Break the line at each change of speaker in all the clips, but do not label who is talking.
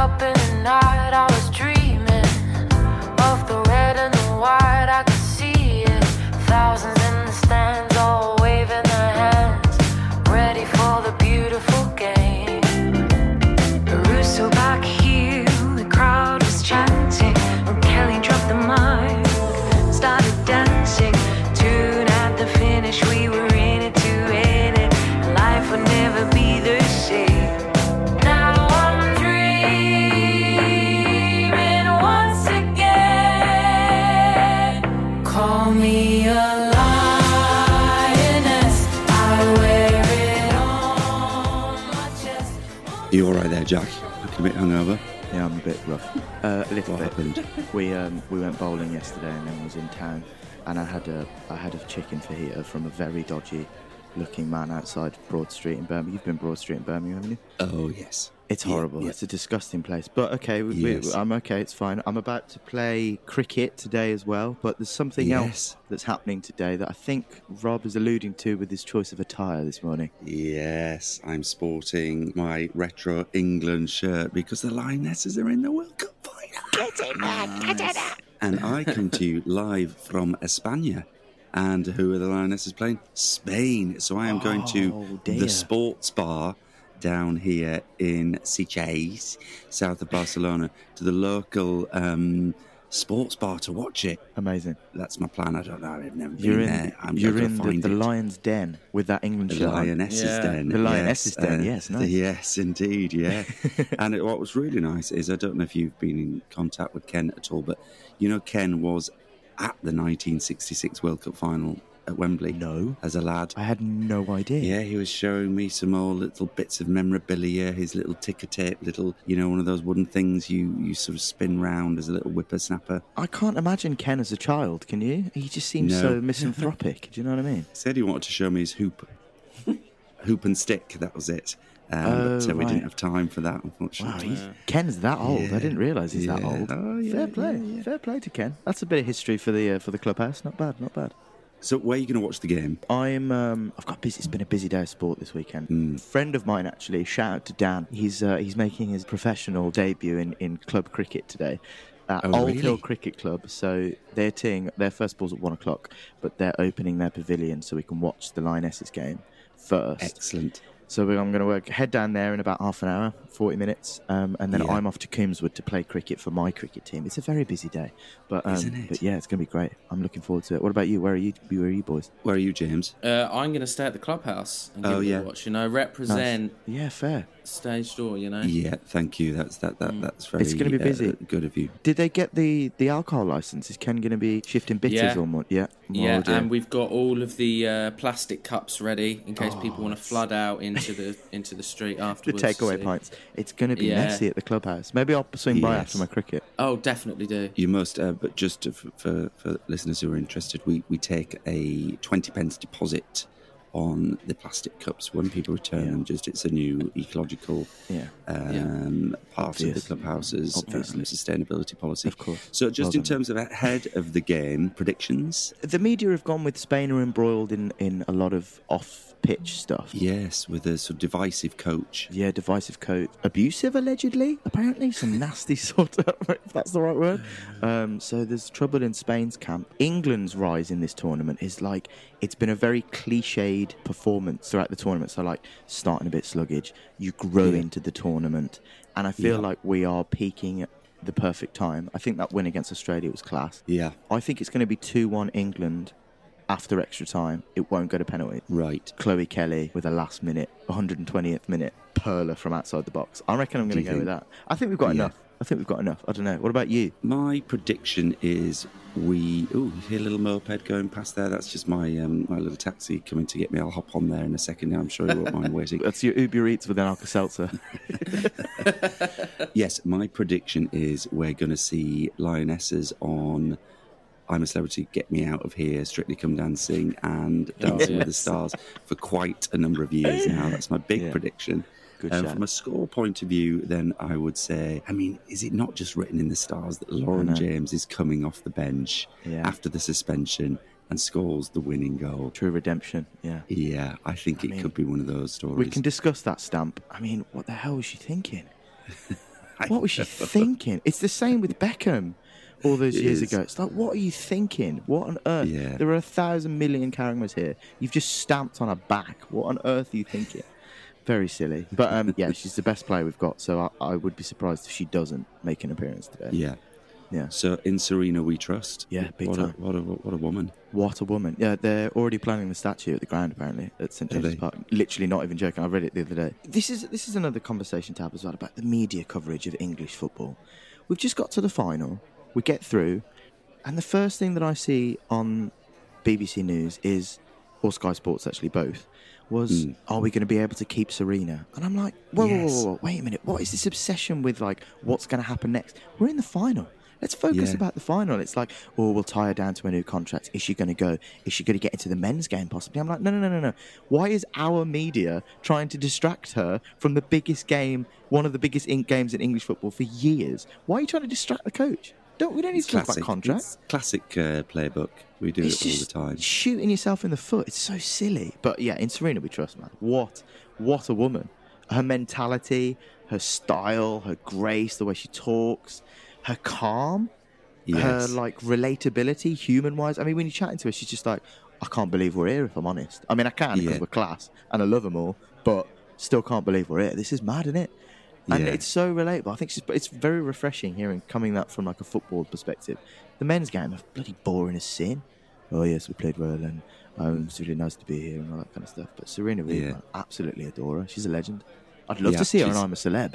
up in
Jack? Looking a bit hungover.
Yeah, I'm a bit rough. Uh, a little
What
bit.
happened?
We um, we went bowling yesterday and then was in town, and I had a I had a chicken fajita from a very dodgy looking man outside Broad Street in Birmingham. You've been Broad Street in Birmingham, haven't you?
Oh yes.
It's horrible.
yeah.
It's a disgusting place. But okay, we, we- I'm okay. It's fine. I'm about to play cricket today as well. But there's something
Yes.
else that's happening today that I think Rob is alluding to with his choice of attire this morning.
Yes, I'm sporting my retro England shirt because the Lionesses are in the World Cup final. Get in there, get in there. And I come to you live from España. And who are the Lionesses playing? Spain. So I am going
Oh,
to
dear.
the sports bar down here in Sitges, south of Barcelona, to the local um, sports bar to watch it.
Amazing.
That's my plan. I don't know. I've never been
You're in.
there. I'm
you're in the, the lion's den with that England
The
shirt. on.
Lionesses
Yeah.
Den.
The Lionesses
yes,
Den,
uh,
yes, nice.
Yes, indeed, yeah. and it, what was really nice is I don't know if you've been in contact with Ken at all, but you know Ken was at the 1966 World Cup final at Wembley.
No.
as a lad.
I had no idea.
Yeah, he was showing me some old little bits of memorabilia, his little ticker tape, little, you know, one of those wooden things you, you sort of spin round as a little whippersnapper.
I can't imagine Ken as a child, can you? He just seems
No.
so misanthropic. Do you know what I mean?
Said he wanted to show me his hoop. hoop and stick, that was it. Um,
Oh,
but uh, we
right.
didn't have time for that,
Wow,
unfortunately.
he's, Ken's that old. I didn't realise he's that old.
Oh, yeah,
Fair play.
yeah, yeah.
Fair play to Ken. That's a bit of history for the uh, for the clubhouse. Not bad. Not bad.
So, where are you going to watch the game?
I'm. Um, I've got busy. It's been a busy day of sport this weekend. A friend of mine actually. Shout out to Dan. He's uh, he's making his professional debut in, in club cricket today. At
Oh,
Old
really?
Hill Cricket Club. So they're teeing their first ball's at one o'clock, but they're opening their pavilion so we can watch the Lionesses game first.
Excellent.
So I'm going to work head down there in about half an hour, 40 minutes, um, and then
Yeah.
I'm off to Coombswood to play cricket for my cricket team. It's a very busy day, but um,
Isn't it?
but yeah, it's going to be great. I'm looking forward to it. What about you? Where are you? Where are you boys?
Where are you, James?
Uh, I'm going to stay at the clubhouse and give
Oh, yeah.
a watch. You know, represent
Yeah, fair.
Stage door. You know.
Yeah, thank you. That's that. that that's very.
It's gonna be
uh,
busy.
good of you.
Did they get the the alcohol license? Is Ken going to be shifting bitters
Yeah.
or more? Yeah,
Yeah,
Oh,
and we've got all of the uh, plastic cups ready in case people
Oh,
want to flood out into the into the street afterwards.
the takeaway
so-
pints. It's going to be
Yeah.
messy at the clubhouse. Maybe I'll swing by after my cricket.
Oh, definitely do.
You must, uh, but just to, for, for listeners who are interested, we, we take a 20 pence deposit on the plastic cups when people return
Yeah.
them. Just it's a new ecological
Yeah.
um, part
Obvious.
of the clubhouse's um,
Obviously.
sustainability policy.
Of course.
So, just
Well
in
done.
terms of ahead of the game predictions,
The media have gone with Spain are embroiled in, in a lot of off pitch stuff.
yes, with a sort of divisive coach.
Yeah, divisive coach. Abusive, allegedly. Apparently, some nasty sort of, if that's the right word. Um, so there's trouble in Spain's camp. England's rise in this tournament is like, it's been a very cliched performance throughout the tournament. So, like, starting a bit sluggish, you grow
Yeah.
into the tournament. And I feel
Yeah.
like we are peaking at the perfect time. I think that win against Australia was class.
Yeah,
I think it's going to be 2 1 England after extra time. It won't go to penalty.
right.
Chloe Kelly with a last minute, 120th minute perler from outside the box. I reckon I'm going to go with that. I think we've got
Yeah.
enough. I think we've got enough. I don't know. What about you?
My prediction is we. Oh, you hear a little moped going past there? That's just my um, my little taxi coming to get me. I'll hop on there in a second. I'm sure you won't mind waiting.
That's your Uber Eats with an Alka Seltzer.
Yes, my prediction is we're going to see Lionesses on I'm a Celebrity, Get Me Out of Here, Strictly Come Dancing, and Dancing with the. Stars for quite a number of years now. That's my big
Yeah.
prediction.
Good
Um, from a score point of view, then I would say, I mean, is it not just written in the stars that Lauren. James is coming off the bench
Yeah.
after the suspension and scores the winning goal?
True redemption. Yeah.
Yeah, I think it
mean,
could be one of those stories.
We can discuss that stamp. I mean, what the hell was she thinking? What was she thinking? It's the same with Beckham all those
It
years
is.
ago. It's like, what are you thinking? What on earth?
Yeah.
There are a thousand million cameras here. You've just stamped on her back. What on earth are you thinking? Very silly. But um, yeah, she's the best player we've got, so I, I would be surprised if she doesn't make an appearance today.
Yeah.
Yeah.
So in Sarina we trust.
Yeah, big
what
time.
A, what a what a woman.
What a woman. Yeah, they're already planning the statue at the ground apparently at St James's? Park. Literally not even joking. I read it the other day. This is this is another conversation to have as well about the media coverage of English football. We've just got to the final. We get through, and the first thing that I see on BBC News is or Sky Sports actually both was hmm. are we going to be able to keep Sarina? And I'm like, whoa, whoa,
Yes.
whoa, whoa, wait a minute. What is this obsession with like what's going to happen next? We're in the final. Let's focus
Yeah.
about the final. It's like, oh, we'll tie her down to a new contract. Is she going to go? Is she going to get into the men's game possibly? I'm like, no, no, no, no, no. Why is our media trying to distract her from the biggest game, one of the biggest ink games in English football for years? Why are you trying to distract the coach? Don't we don't need
It's
to talk about
classic.
contracts.
It's classic uh, playbook. We do
It's
it all the time.
shooting yourself in the foot. It's so silly. But yeah, in Sarina we trust, man. What, what a woman. Her mentality, her style, her grace, the way she talks, her calm, her like relatability, human wise. I mean, when you're chatting to her, she's just like, I can't believe we're here. If I'm honest, I mean, I can because
Yeah.
we're class and I love them all, but still can't believe we're here. This is mad, isn't it? And
Yeah.
it's so relatable. I think it's, it's very refreshing hearing coming that from like a football perspective. The men's game are bloody boring as sin. Oh yes, we played well, and um, it's really nice to be here and all that kind of stuff. But Serena Williams,
Yeah.
absolutely adore her. She's a legend. I'd love
Yeah,
to see her, and I'm a celeb.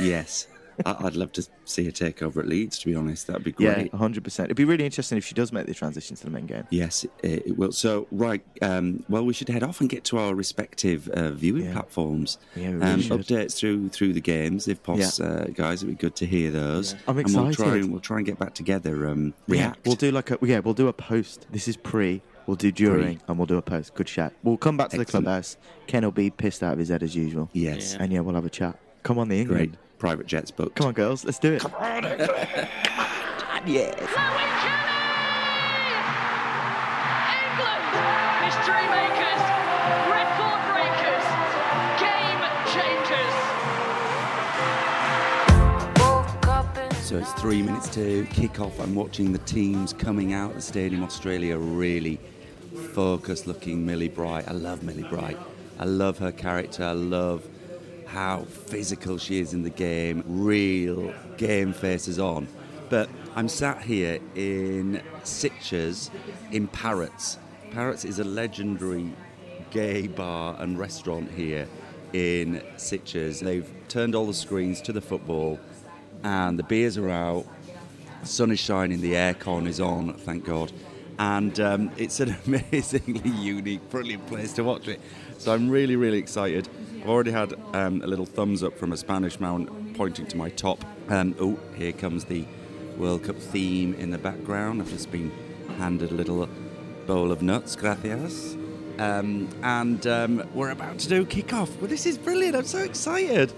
yes. I- I'd love to see her take over at Leeds. To be honest, that'd be great. Yeah.
100. percent It'd be really interesting if she does make the transition to the main game.
Yes, it, it will. So, right, um, well, we should head off and get to our respective uh, viewing
Yeah.
platforms.
Yeah, really
um,
should.
updates through through the games, if possible,
Yeah.
uh, guys. It'd be good to hear those.
Yeah. I'm
And we'll try
excited.
and we'll try and get back together. Um,
Yeah,
react.
we'll do like a yeah, we'll do a post. This is pre. We'll do during,
Pre.
and we'll do a post. Good chat. We'll come back to the
Excellent.
clubhouse. Ken will be pissed out of his head as usual.
Yes.
And yeah, we'll have a chat. Come on, the England.
great. Private jets booked.
Come on, girls, let's do it. Come on, England. yes.
Chloe Kelly! England, history makers, record breakers, game changers.
Woke up in
So it's three minutes to kick off. I'm watching the teams coming out of the stadium. Australia really focused looking Millie Bright. I love Millie Bright. I love her character. I love how physical she is in the game. Real game faces on. But I'm sat here in Sitges in Parrots. Parrots is a legendary gay bar and restaurant here in Sitges. They've turned all the screens to the football and the beers are out, sun is shining, the aircon is on, thank God. And um, it's an amazingly unique, brilliant place to watch it. So I'm really, really excited. I've already had um, a little thumbs up from a Spanish man pointing to my top. Um, oh, here comes the World Cup theme in the background. I've just been handed a little bowl of nuts, gracias. Um, and um, we're about to do kick-off. Well, this is brilliant. I'm so excited.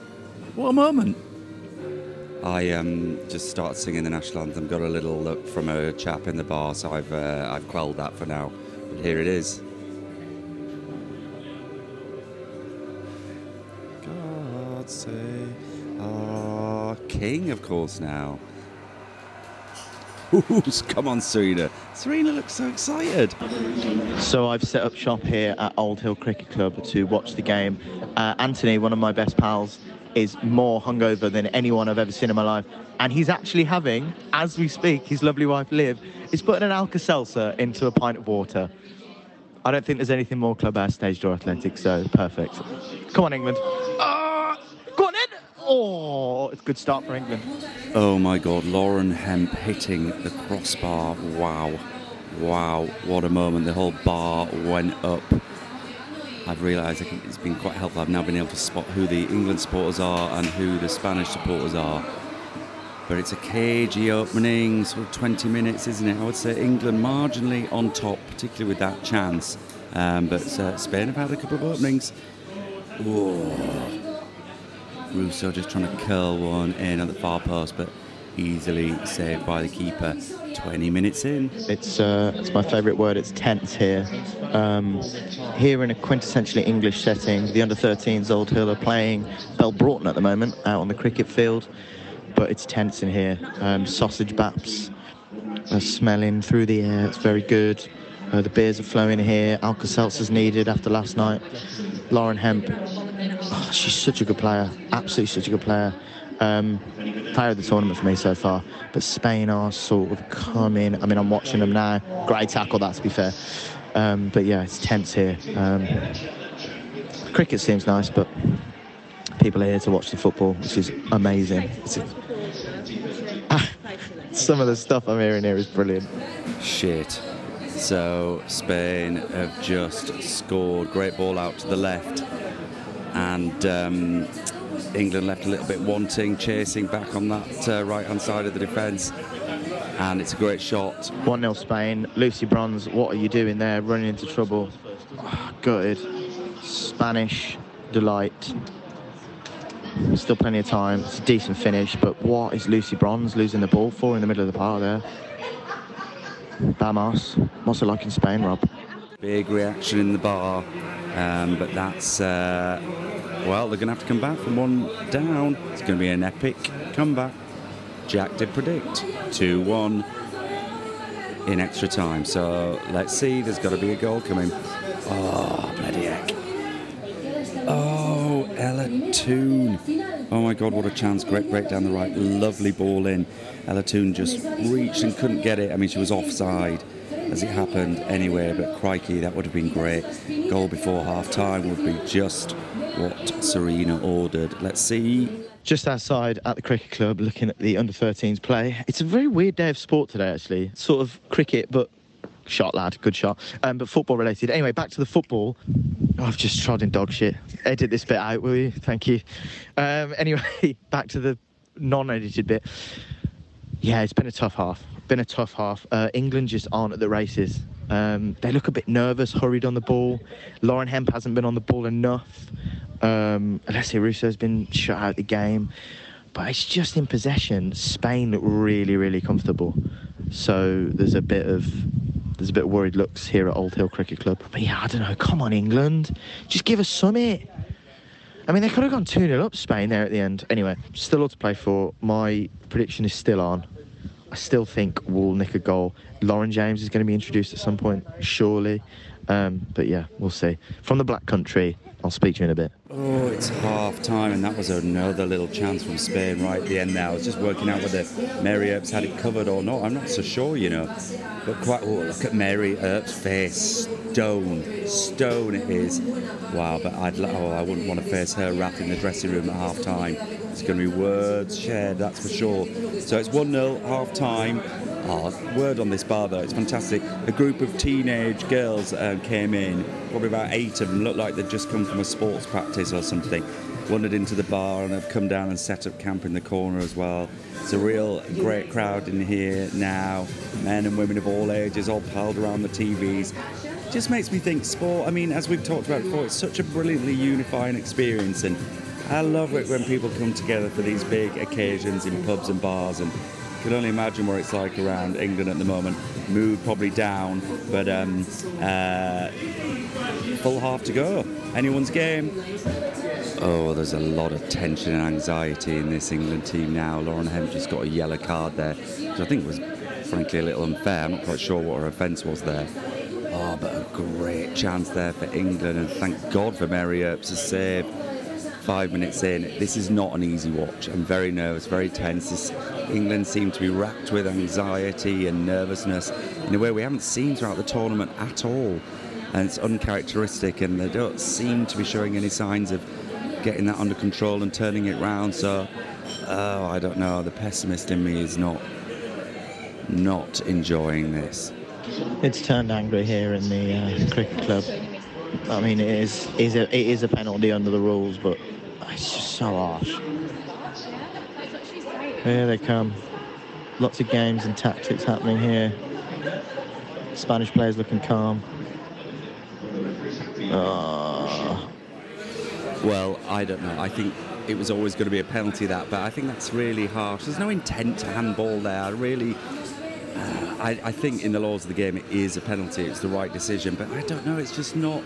What a moment. I um, just started singing the national anthem. Got a little look from a chap in the bar, so I've uh, I've quelled that for now. But here it is. God save our king, of course. Now, Ooh, come on, Sarina. Sarina looks so excited.
So I've set up shop here at Old Hill Cricket Club to watch the game. Uh, Anthony, one of my best pals, is more hungover than anyone I've ever seen in my life, and he's actually having, as we speak, his lovely wife Liv is putting an Alka-Seltzer into a pint of water. I don't think there's anything more club clubhouse stage door athletic, so perfect. Come on, England. Ah, on in. Oh, it's a good start for England.
Oh my God, Lauren Hemp hitting the crossbar. Wow. Wow, what a moment. The whole bar went up. I've realised it's been quite helpful. I've now been able to spot who the England supporters are and who the Spanish supporters are. But it's a cagey opening, sort of 20 minutes, isn't it? I would say England marginally on top, particularly with that chance. Um, but uh, Spain have had a couple of openings. Whoa. Russo just trying to curl one in at the far post, but easily saved by the keeper. 20 minutes in.
It's uh, it's my favourite word. It's tense here. Um, here in a quintessentially English setting, the under 13s Old Hill are playing Belbroughton at the moment out on the cricket field, but it's tense in here. Um, sausage baps are smelling through the air. It's very good. Uh, the beers are flowing here. Alka Seltzer's needed after last night. Lauren Hemp, oh, she's such a good player. Absolutely such a good player. Um, player of the tournament for me so far. But Spain are sort of coming. I mean, I'm watching them now. Great tackle, that to be fair. Um, but yeah, it's tense here. Um, cricket seems nice, but people are here to watch the football, which is amazing. Some of the stuff I'm hearing here is brilliant.
Shit. So Spain have just scored. Great ball out to the left. And um, England left a little bit wanting, chasing back on that uh, right hand side of the defence. And it's a great shot.
1 0 Spain. Lucy Bronze, what are you doing there? Running into trouble. Oh, gutted. Spanish delight. Still plenty of time. It's a decent finish, but what is Lucy Bronze losing the ball for in the middle of the park there? Bamos. What's it like in Spain, Rob?
Big reaction in the bar. Um, but that's, uh, well, they're going to have to come back from one down. It's going to be an epic comeback. Jack did predict 2 1 in extra time. So let's see, there's got to be a goal coming. Oh, bloody heck. Oh, Ella Toone. Oh my God, what a chance. Great break down the right. Lovely ball in. Ella Toone just reached and couldn't get it. I mean, she was offside as it happened anyway, but crikey, that would have been great. Goal before half time would be just what Sarina ordered. Let's see.
Just outside at the cricket club looking at the under 13s play. It's a very weird day of sport today, actually. Sort of cricket, but shot, lad. Good shot. Um, but football related. Anyway, back to the football. Oh, I've just trodden dog shit. Edit this bit out, will you? Thank you. Um, anyway, back to the non edited bit. Yeah, it's been a tough half. Been a tough half. Uh, England just aren't at the races. Um, they look a bit nervous, hurried on the ball. Lauren Hemp hasn't been on the ball enough. Um, Alessia Russo's been shut out the game. But it's just in possession. Spain look really, really comfortable. So there's a bit of there's a bit of worried looks here at Old Hill Cricket Club. But yeah, I don't know. Come on, England. Just give us summit. I mean, they could have gone 2 0 up Spain there at the end. Anyway, still a lot to play for. My prediction is still on. I still think we'll nick a goal. Lauren James is going to be introduced at some point, surely. Um, but yeah, we'll see. From the Black Country, I'll speak to you in a bit.
Oh, it's half time, and that was another little chance from Spain right at the end now. I was just working out whether Mary Earps had it covered or not. I'm not so sure, you know. But quite, oh, look at Mary Earps' face. Stone. Stone it is. Wow, but I'd, oh, I wouldn't want to face her wrath in the dressing room at half time. It's going to be words shared, that's for sure. So it's 1 0, half time. Word on this bar though, it's fantastic. A group of teenage girls uh, came in, probably about eight of them, looked like they'd just come from a sports practice or something. Wandered into the bar and have come down and set up camp in the corner as well. It's a real great crowd in here now. Men and women of all ages all piled around the TVs. Just makes me think sport, I mean, as we've talked about before, it's such a brilliantly unifying experience and I love it when people come together for these big occasions in pubs and bars and can only imagine what it's like around England at the moment. Mood probably down, but um, uh, full half to go. Anyone's game. Oh, there's a lot of tension and anxiety in this England team now. Lauren Hemp just got a yellow card there, which I think was frankly a little unfair. I'm not quite sure what her offence was there. Oh, but a great chance there for England, and thank God for Mary Earps' save five minutes in. This is not an easy watch. I'm very nervous, very tense. This England seem to be racked with anxiety and nervousness in a way we haven't seen throughout the tournament at all. And it's uncharacteristic, and they don't seem to be showing any signs of getting that under control and turning it round. So, oh, I don't know. The pessimist in me is not not enjoying this.
It's turned angry here in the uh, cricket club. I mean, it is, is a, it is a penalty under the rules, but it's just so harsh. Here they come. Lots of games and tactics happening here. Spanish players looking calm. Oh,
Well, I don't know. I think it was always going to be a penalty that, but I think that's really harsh. There's no intent to handball there. I really, uh, I, I think in the laws of the game it is a penalty. It's the right decision, but I don't know. It's just not.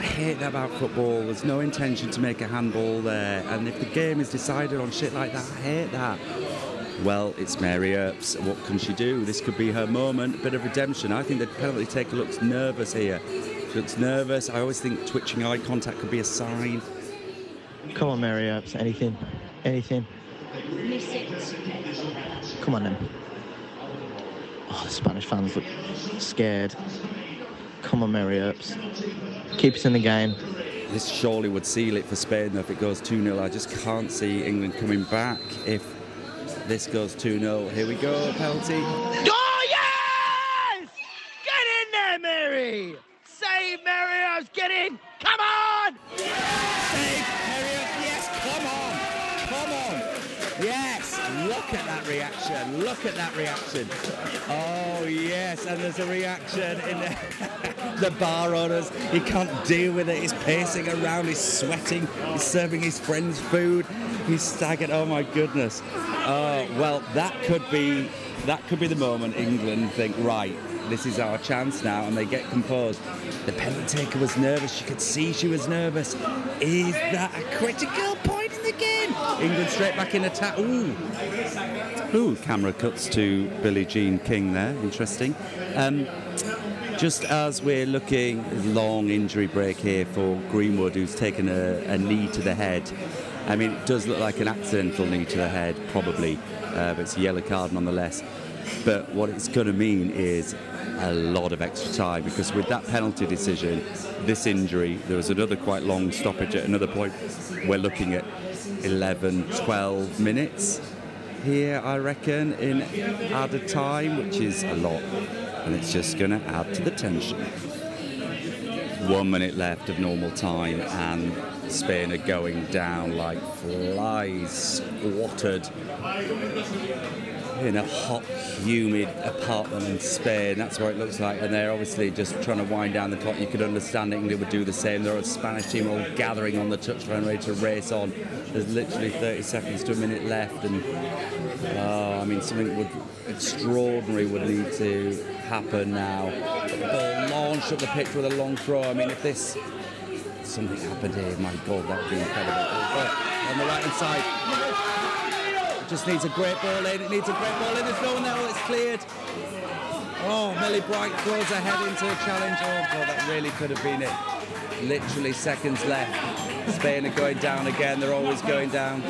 I hate that about football. There's no intention to make a handball there, and if the game is decided on shit like that, I hate that. Well, it's Mary Earps. What can she do? This could be her moment, A bit of redemption. I think the penalty taker looks nervous here. She looks nervous. I always think twitching eye contact could be a sign.
Come on, Mary Earps. Anything? Anything? Miss it. Come on then. Oh, the Spanish fans look scared. Come on, Mary Earps. Keep us in the game.
This surely would seal it for Spain though if it goes 2 0. I just can't see England coming back if this goes 2 0. Here we go, penalty.
Oh, yes! Get in there, Mary! Save Mary Earps! Get in! Come on!
Save Harriet. Yes, come on. Come on. Yes. Look at that reaction. Look at that reaction. Oh, yes. And there's a reaction in the, the bar owners. He can't deal with it. He's pacing around. He's sweating. He's serving his friends food. He's staggered. Oh, my goodness. Oh, well, that could be that could be the moment England think, right, this is our chance now, and they get composed. The penalty taker was nervous. You could see she was nervous. Is that a critical point in the game? England straight back in attack. Ooh. Ooh, camera cuts to Billie Jean King there. Interesting. Um, just as we're looking, long injury break here for Greenwood, who's taken a, a knee to the head. I mean, it does look like an accidental knee to the head, probably, uh, but it's a yellow card nonetheless. But what it's going to mean is a lot of extra time because with that penalty decision, this injury, there was another quite long stoppage at another point. We're looking at 11, 12 minutes here, I reckon, in added time, which is a lot. And it's just going to add to the tension. One minute left of normal time, and Spain are going down like flies, squatted in a hot, humid apartment in Spain. That's what it looks like. And they're obviously just trying to wind down the clock. You could understand it. England would do the same. They're a Spanish team all gathering on the touchline, ready to race on. There's literally 30 seconds to a minute left, and uh, I mean something would extraordinary would need to happen now. Ball launched up the pitch with a long throw. I mean, if this something happened here, my God, that would be incredible. But on the right hand side, just needs a great ball in. It needs a great ball in. There's no one there. Oh, it's cleared. Oh, Millie Bright throws her head into a challenge. Oh, God, that really could have been it. Literally seconds left. Spain are going down again. They're always going down.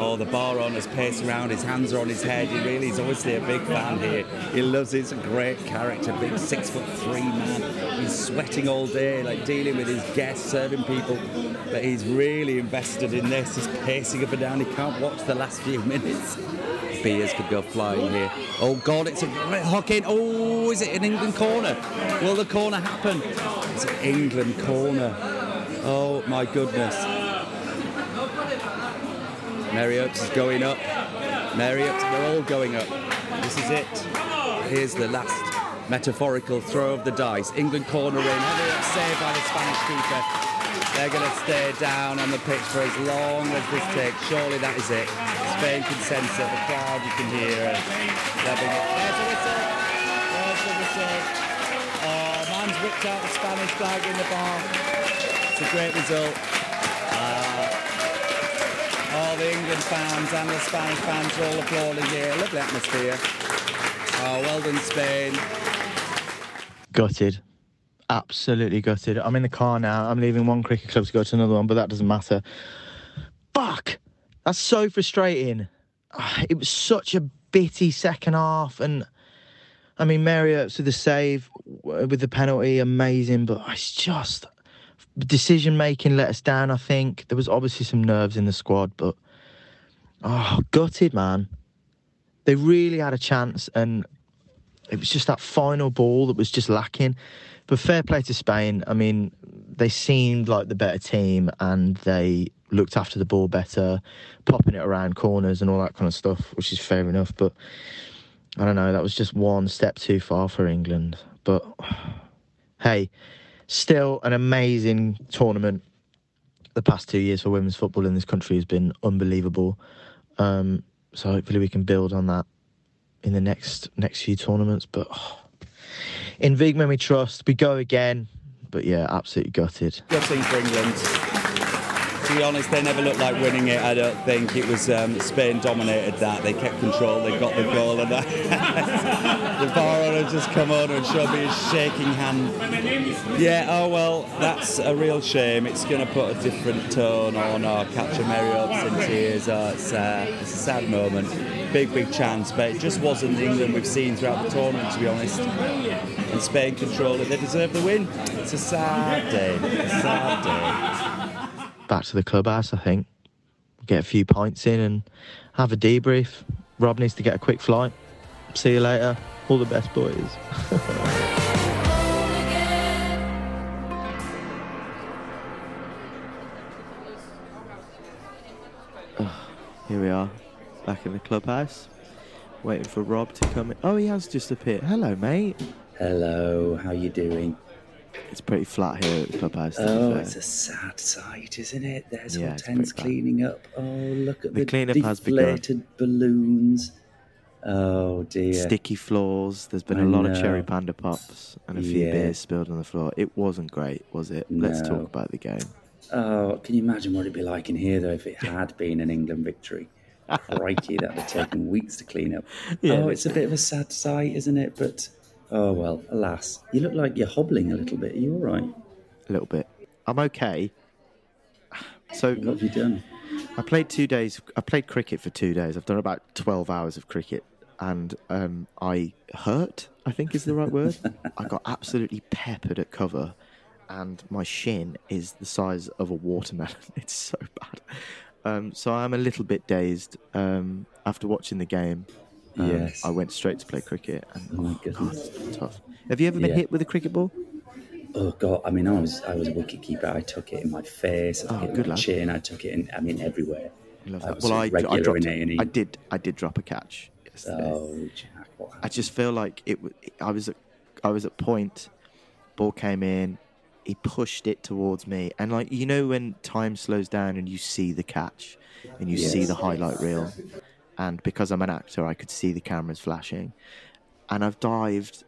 Oh, the bar owner's pacing around. His hands are on his head. He really is obviously a big fan here. He loves a great character. Big six foot three man. He's sweating all day, like dealing with his guests, serving people. But he's really invested in this. He's pacing up and down. He can't watch the last few minutes. Beers could go flying here. Oh God, it's a in. Oh, is it an England corner? Will the corner happen? It's an England corner. Oh my goodness. Mary Earps is going up. Earps, they're all going up. This is it. Here's the last metaphorical throw of the dice. England corner in. Heavy saved by the Spanish keeper. They're going to stay down on the pitch for as long as this takes. Surely that is it. Spain can sense it. The crowd you can hear. it. There's the whistle. There's the whistle. Oh, man's whipped out the Spanish flag in the bar. It's a great result. All the England fans and the Spanish fans are all applauding here. Lovely atmosphere. Oh, well done, Spain.
Gutted. Absolutely gutted. I'm in the car now. I'm leaving one cricket club to go to another one, but that doesn't matter. Fuck! That's so frustrating. It was such a bitty second half, and I mean, Earps with the save, with the penalty, amazing, but it's just decision making let us down. I think there was obviously some nerves in the squad, but oh, gutted, man. They really had a chance, and it was just that final ball that was just lacking. But fair play to Spain. I mean, they seemed like the better team and they looked after the ball better, popping it around corners and all that kind of stuff, which is fair enough. But I don't know, that was just one step too far for England. But hey, still an amazing tournament. the past two years for women's football in this country has been unbelievable. Um, so hopefully we can build on that in the next next few tournaments. But oh, in Wiegman we trust. We go again. But yeah, absolutely gutted.
Good for England. To be honest, they never looked like winning it. I don't think it was um, Spain dominated that. They kept control. They got the goal, and the bar owner just come over and showed me his shaking hand. Yeah. Oh well, that's a real shame. It's going to put a different tone on our catcher Mary in tears. Oh, it's, uh, it's a sad moment. Big, big chance, but it just wasn't the England we've seen throughout the tournament, to be honest. And Spain controlled it. They deserve the win. It's a sad day. A sad day.
Back to the clubhouse, I think. Get a few pints in and have a debrief. Rob needs to get a quick flight. See you later. All the best, boys. Here we are, back in the clubhouse, waiting for Rob to come in. Oh, he has just appeared. Hello, mate.
Hello, how you doing?
It's pretty flat here at the clubhouse.
Oh, it's a sad sight, isn't it? There's
Yeah,
Hortense cleaning up. Oh, look at
The
the,
cleanup
deflated balloons. Oh dear.
Sticky floors. There's been
I
a lot of cherry panda pops and a few
Yeah.
beers spilled on the floor. It wasn't great, was it? Let's talk about the game.
Oh, can you imagine what it'd be like in here though if it had been an England victory? Crikey, that would have taken weeks to clean up.
Yeah.
Oh, it's a bit of a sad sight, isn't it? But oh well, alas. You look like you're hobbling a little bit. Are you all right?
A little bit. I'm okay. So
What have you done?
I played two days. I played cricket for two days. I've done about twelve hours of cricket, and um, I hurt. I think is the right word. I got absolutely peppered at cover, and my shin is the size of a watermelon. It's so bad. Um, so I'm a little bit dazed. Um, after watching the game, um,
Yes.
I went straight to play cricket, and
Oh my
oh, God,
goodness.
tough. Have you ever been
Yeah.
hit with a cricket ball?
Oh god! I mean, I was I was a wicket keeper. I took it in my face. I took
Oh,
it in
good
my
lad.
chin. I took it in. I mean, everywhere.
I love that.
was
Well, I, I dropped. I did. I did drop a catch yesterday.
Oh, Jack! What
I just feel like it. I was at, I was at point. Ball came in. He pushed it towards me, and like you know when time slows down and you see the catch, and you see the highlight reel, and because I'm an actor, I could see the cameras flashing, and I've dived,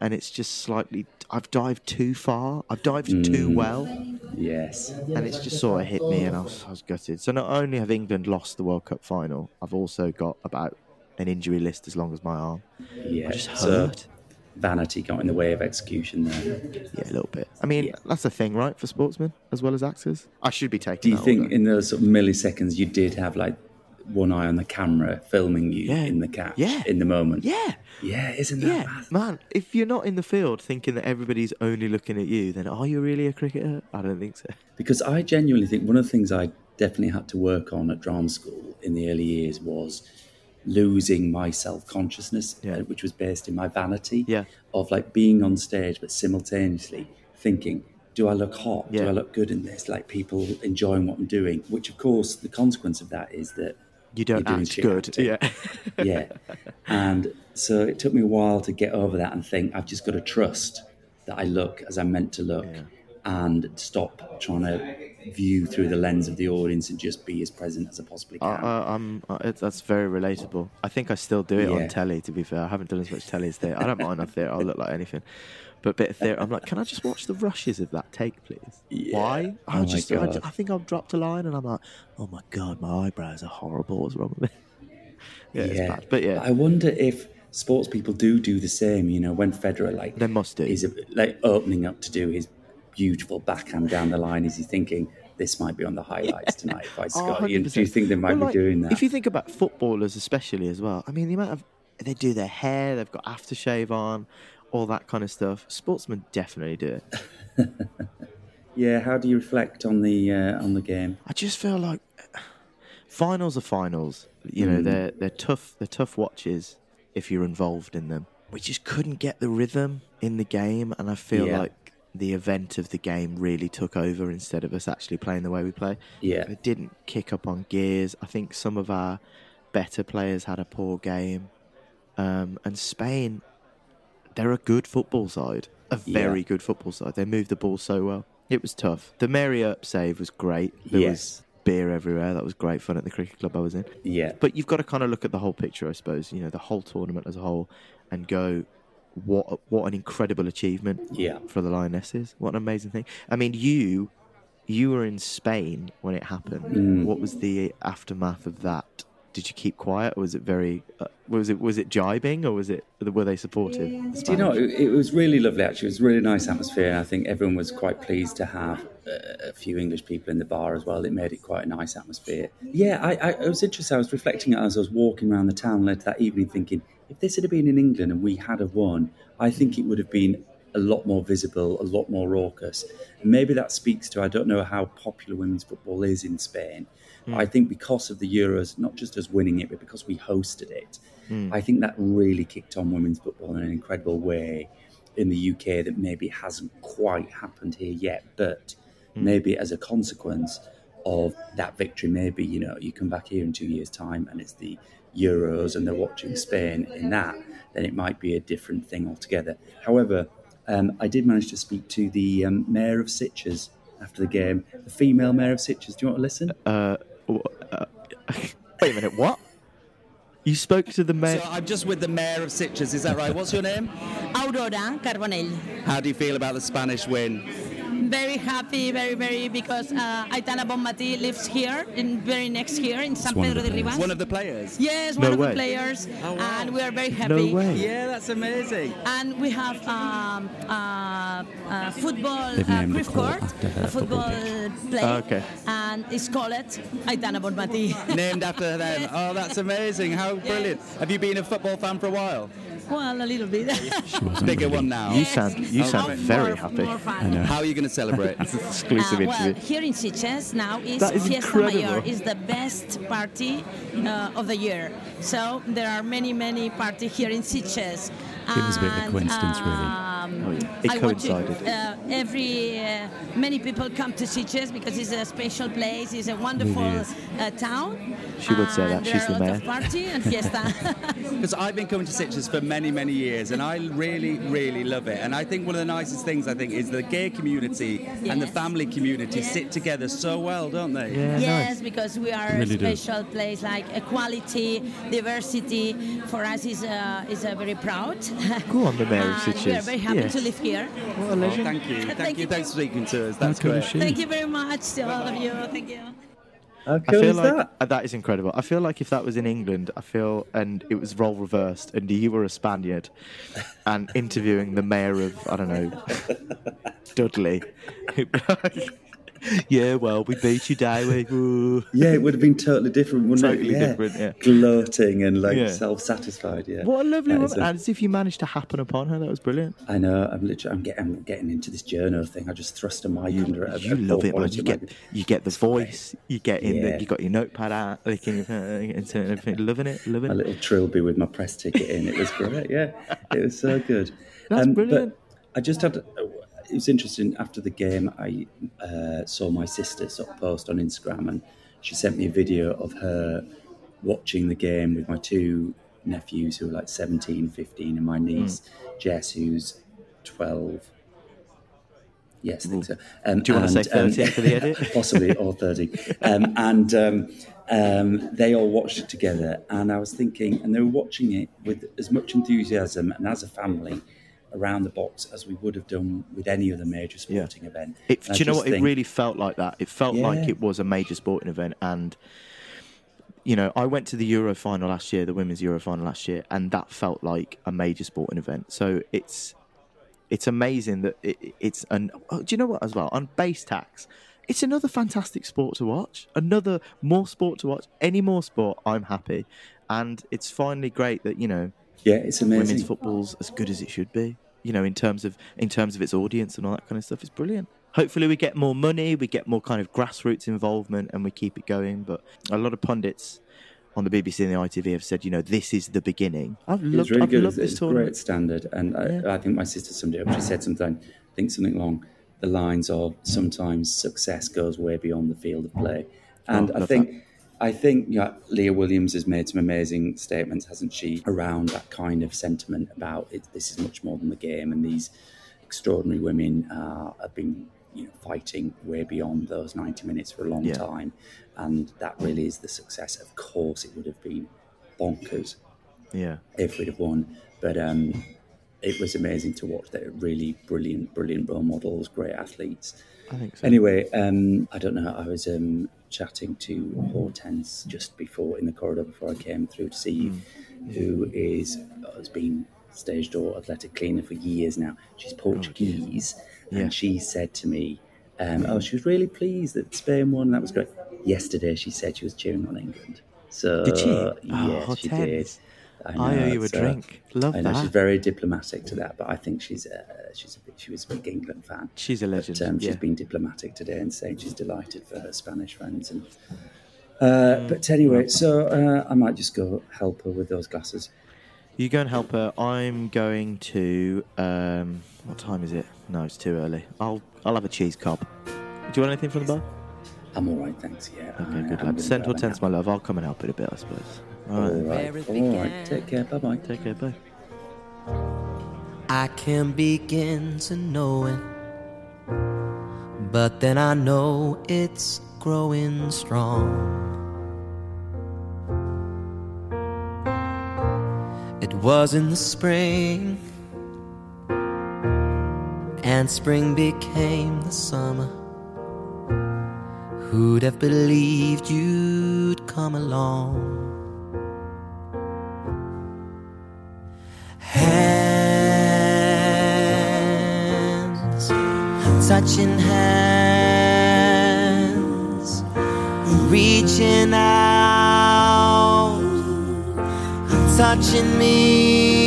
and it's just slightly. I've dived too far. I've dived
Mm.
too well,
Yes.
and it's just sort of hit me, and I was, I was gutted. So not only have England lost the World Cup final, I've also got about an injury list as long as my arm.
Yeah.
I just
So
hurt.
vanity got in the way of execution there.
Yeah, a little bit. I mean,
Yeah.
that's the thing, right, for sportsmen as well as actors. I should be taking.
Do you think
order.
in those sort of milliseconds you did have like one eye on the camera filming you
Yeah.
in the catch
Yeah.
in the moment?
Yeah,
Yeah, isn't that
yeah,
mad?
man. If you're not in the field thinking that everybody's only looking at you, then are you really a cricketer? I don't think so.
Because I genuinely think one of the things I definitely had to work on at drama school in the early years was losing my self consciousness,
Yeah.
uh, which was based in my vanity
Yeah.
of like being on stage, but simultaneously thinking, do I look hot? Do I look good in this? Like people enjoying what I'm doing, which of course the consequence of that is that
You don't
You're doing
act good.
acting.
Yeah.
yeah. And so it took me a while to get over that and think I've just got to trust that I look as I'm meant to look and stop trying to view through the lens of the audience and just be as present as I possibly can.
I, I'm. I, that's very relatable. I think I still do it
Yeah.
on telly. To be fair, I haven't done as much telly as theatre. I don't mind on theatre. I'll look like anything. But a bit of theatre, I'm like, can I just watch the rushes of that take, please?
Yeah.
Why?
Oh
I just, I, I think I've dropped a line, and I'm like, oh my god, my eyebrows are horrible. What's wrong with me? yeah, it's bad. But yeah,
I wonder if sports people do do the same. You know, when Federer like
They must do.
is like opening up to do his beautiful backhand down the line, is he thinking this might be on the highlights tonight if I
Oh,
score? Do you think they might
Well,
be
like,
doing that?
If you think about footballers, especially as well, I mean, the amount of they do their hair, they've got aftershave on, all that kind of stuff. Sportsmen definitely do it.
yeah, how do you reflect on the uh, on the game?
I just feel like finals are finals. You know, they're they're tough. They're tough watches if you're involved in them. We just couldn't get the rhythm in the game, and I feel
Yeah.
like the event of the game really took over instead of us actually playing the way we play.
Yeah.
it didn't kick up on gears. I think some of our better players had a poor game, um, and Spain, they're a good football side, a very
Yeah.
good football side. They move the ball so well. It was tough. The Mary Earp save was great. There
Yes.
was beer everywhere. That was great fun at the cricket club I was in.
Yeah.
But you've got to kind of look at the whole picture, I suppose. You know, the whole tournament as a whole, and go, what what an incredible achievement
Yeah.
for the Lionesses. What an amazing thing. I mean, you you were in Spain when it happened.
Mm.
What was the aftermath of that? Did you keep quiet, or was it very? Uh, was it was it jibing, or was it were they supportive? the
Do you know, it, it was really lovely actually. It was a really nice atmosphere. I think everyone was quite pleased to have uh, a few English people in the bar as well. It made it quite a nice atmosphere. Yeah, I, I, it was interesting. I was reflecting as I was walking around the town later that evening thinking, if this had been in England and we had have won, I think it would have been a lot more visible, a lot more raucous. And maybe that speaks to, I don't know how popular women's football is in Spain. Hmm. I think because of the Euros, not just us winning it, but because we hosted it, hmm. I think that really kicked on women's football in an incredible way in the UK that maybe hasn't quite happened here yet. But hmm. maybe as a consequence of that victory, maybe, you know, you come back here in two years' time and it's the Euros and they're watching Spain in that, then it might be a different thing altogether. However, um, I did manage to speak to the um, mayor of Sitges after the game, the female mayor of Sitges. Do you want to listen?
Uh, uh, wait a minute. What? You spoke to the mayor.
So I'm just with the mayor of Sitges, is that right? What's your name?
Aurora Carbonell.
How do you feel about the Spanish win?
Very happy, very, very, because uh, Aitana Bonmati lives here, in very next here in San Pedro de Ribas.
One of the players?
Yes,
No
one of
way.
the players,
Oh, wow.
and we are very happy.
no way.
Yeah, that's amazing.
And we have um, uh, uh, football uh,
named the
proof
court
court,
after her
a football
football
play,
Ah, okay.
and it's called Aitana Bonmati.
Named after them. Oh, that's amazing. How brilliant. Have you been a football fan for a while?
Well, a little bit.
Bigger one now.
You sound you
Oh,
sound
right.
very
more,
happy.
More fun.
How are you going to celebrate?
Exclusive
Uh, well,
interview.
here in Sitges now is,
That is
Fiesta Mayor. is the best party uh, of the year. So there are many, many parties here in Sitges.
It was a bit of a
And,
coincidence, really.
Um,
Oh, yeah. It
I want to-
coincided.
uh, every uh, many people come to Sitges because it's a special place. It's a wonderful
is.
uh, town.
She would say that. She's the
a lot of
mayor.
party and fiesta.
Because I've been coming to Sitges for many, many years, and I really, really love it. And I think one of the nicest things I think is the gay community and the family community
Yes.
sit together so well, don't they?
Yeah,
yes,
nice.
because we are
Really
a
do.
special place like equality, diversity. For us is uh, is uh, very proud.
Go on, the mayor of
And We are
Sitges.
very happy
Yes.
to live here.
What a
Oh, thank you. Thank,
Thank
you.
you.
Thanks for speaking to us. That's
cool
great.
Thank you very much to all of you. Thank you.
How
I
cool
feel
is
like
that?
uh, that is incredible. I feel like if that was in England, I feel and it was role reversed, and you were a Spaniard, and interviewing the mayor of I don't know Dudley. yeah, well, we beat you, Daly.
Yeah, it would have been totally different, wouldn't
Totally
it? Yeah.
different, yeah.
Gloating and like
Yeah.
self-satisfied. Yeah.
What a lovely
That is
woman!
a-
And as if you managed to happen upon her, that was brilliant.
I know. I'm literally. I'm getting. I'm getting into this journal thing. I just thrust a mic
You,
under it.
you love it, man. You get you get the voice. You get in.
Yeah.
The, you got your notepad out, licking your into everything. Loving it, loving it.
a
it.
little trilby with my press ticket in. It was great. Yeah, it was so good.
That's
Um,
brilliant.
But I just had. It was interesting. After the game, I uh, saw my sister sort of post on Instagram, and she sent me a video of her watching the game with my two nephews who are like 17, 15, and my niece
Hmm.
Jess, who's 12. Yes, I think so. Um,
Do you wanna say
and,
13 for the edit?
possibly, or 30. Um, and um, um, they all watched it together. And I was thinking, and they were watching it with as much enthusiasm and as a family around the box as we would have done with any other major
Yeah.
sporting event.
It, do you know what? It really felt like that. It felt like it was a major sporting event, and you know, I went to the Euro final last year, the women's Euro final last year, and that felt like a major sporting event. So it's it's amazing that it, it's an. Oh, do you know what? As well on base tax, it's another fantastic sport to watch. Another more sport to watch. Any more sport, I'm happy, and it's finally great that you know
Yeah, it's amazing.
women's football's as good as it should be. You know, in terms of in terms of its audience and all that kind of stuff, it's brilliant. Hopefully, we get more money, we get more kind of grassroots involvement, and we keep it going. But a lot of pundits on the BBC and the ITV have said, you know, this is the beginning. I've
It was
loved,
really
I've
good.
loved
It's,
this
it's
tournament.
great standard, and I, I think my sister summed it up. She said something, I think something along the lines of sometimes success goes way beyond the field of play, oh, and
Oh,
I
love
think. I think yeah, Leah Williamson has made some amazing statements, hasn't she, around that kind of sentiment about it, this is much more than the game, and these extraordinary women uh, have been you know, fighting way beyond those 90 minutes for a long
Yeah.
time. And that really is the success. Of course, it would have been bonkers
Yeah.
if we'd have won. But um, it was amazing to watch. They're really brilliant, brilliant role models, great athletes.
I think so.
Anyway, um, I don't know. I was um, chatting to Hortense just before in the corridor before I came through to see you,
Hmm.
who is has been stage door athletic cleaner for years now. She's Portuguese,
Yeah.
and she said to me, um, "Oh, she was really pleased that Spain won. That was great." Yesterday, she said she was cheering on England. So
Did she?
Yeah,
Oh,
she did.
I owe you a drink. Love
I know
that.
she's very diplomatic to that, but I think she's uh, she's a she was a big England fan.
She's a legend.
But, um,
yeah.
She's been diplomatic today and saying she's delighted for her Spanish friends. And uh, but anyway, so uh, I might just go help her with those glasses.
You go and help her. I'm going to. Um, what time is it? No, it's too early. I'll I'll have a cheese cob. Do you want anything from the bar?
I'm all right, thanks. Yeah.
Okay,
I-
good
I'm
lad. Send
go
Hortense my love. I'll come and help it a bit, I suppose. All
All
right.
right, all right. Take care. Bye bye.
Take care, bye.
I can begin to know it, but then I know it's growing strong. It was in the spring, and spring became the summer. Who'd have believed you'd come along? Hands touching hands, reaching out, touching me,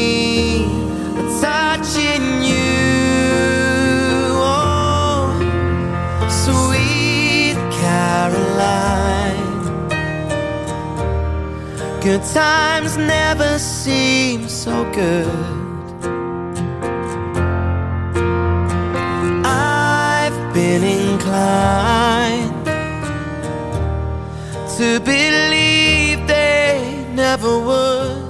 Good times never seem so good. I've been inclined to believe they never would,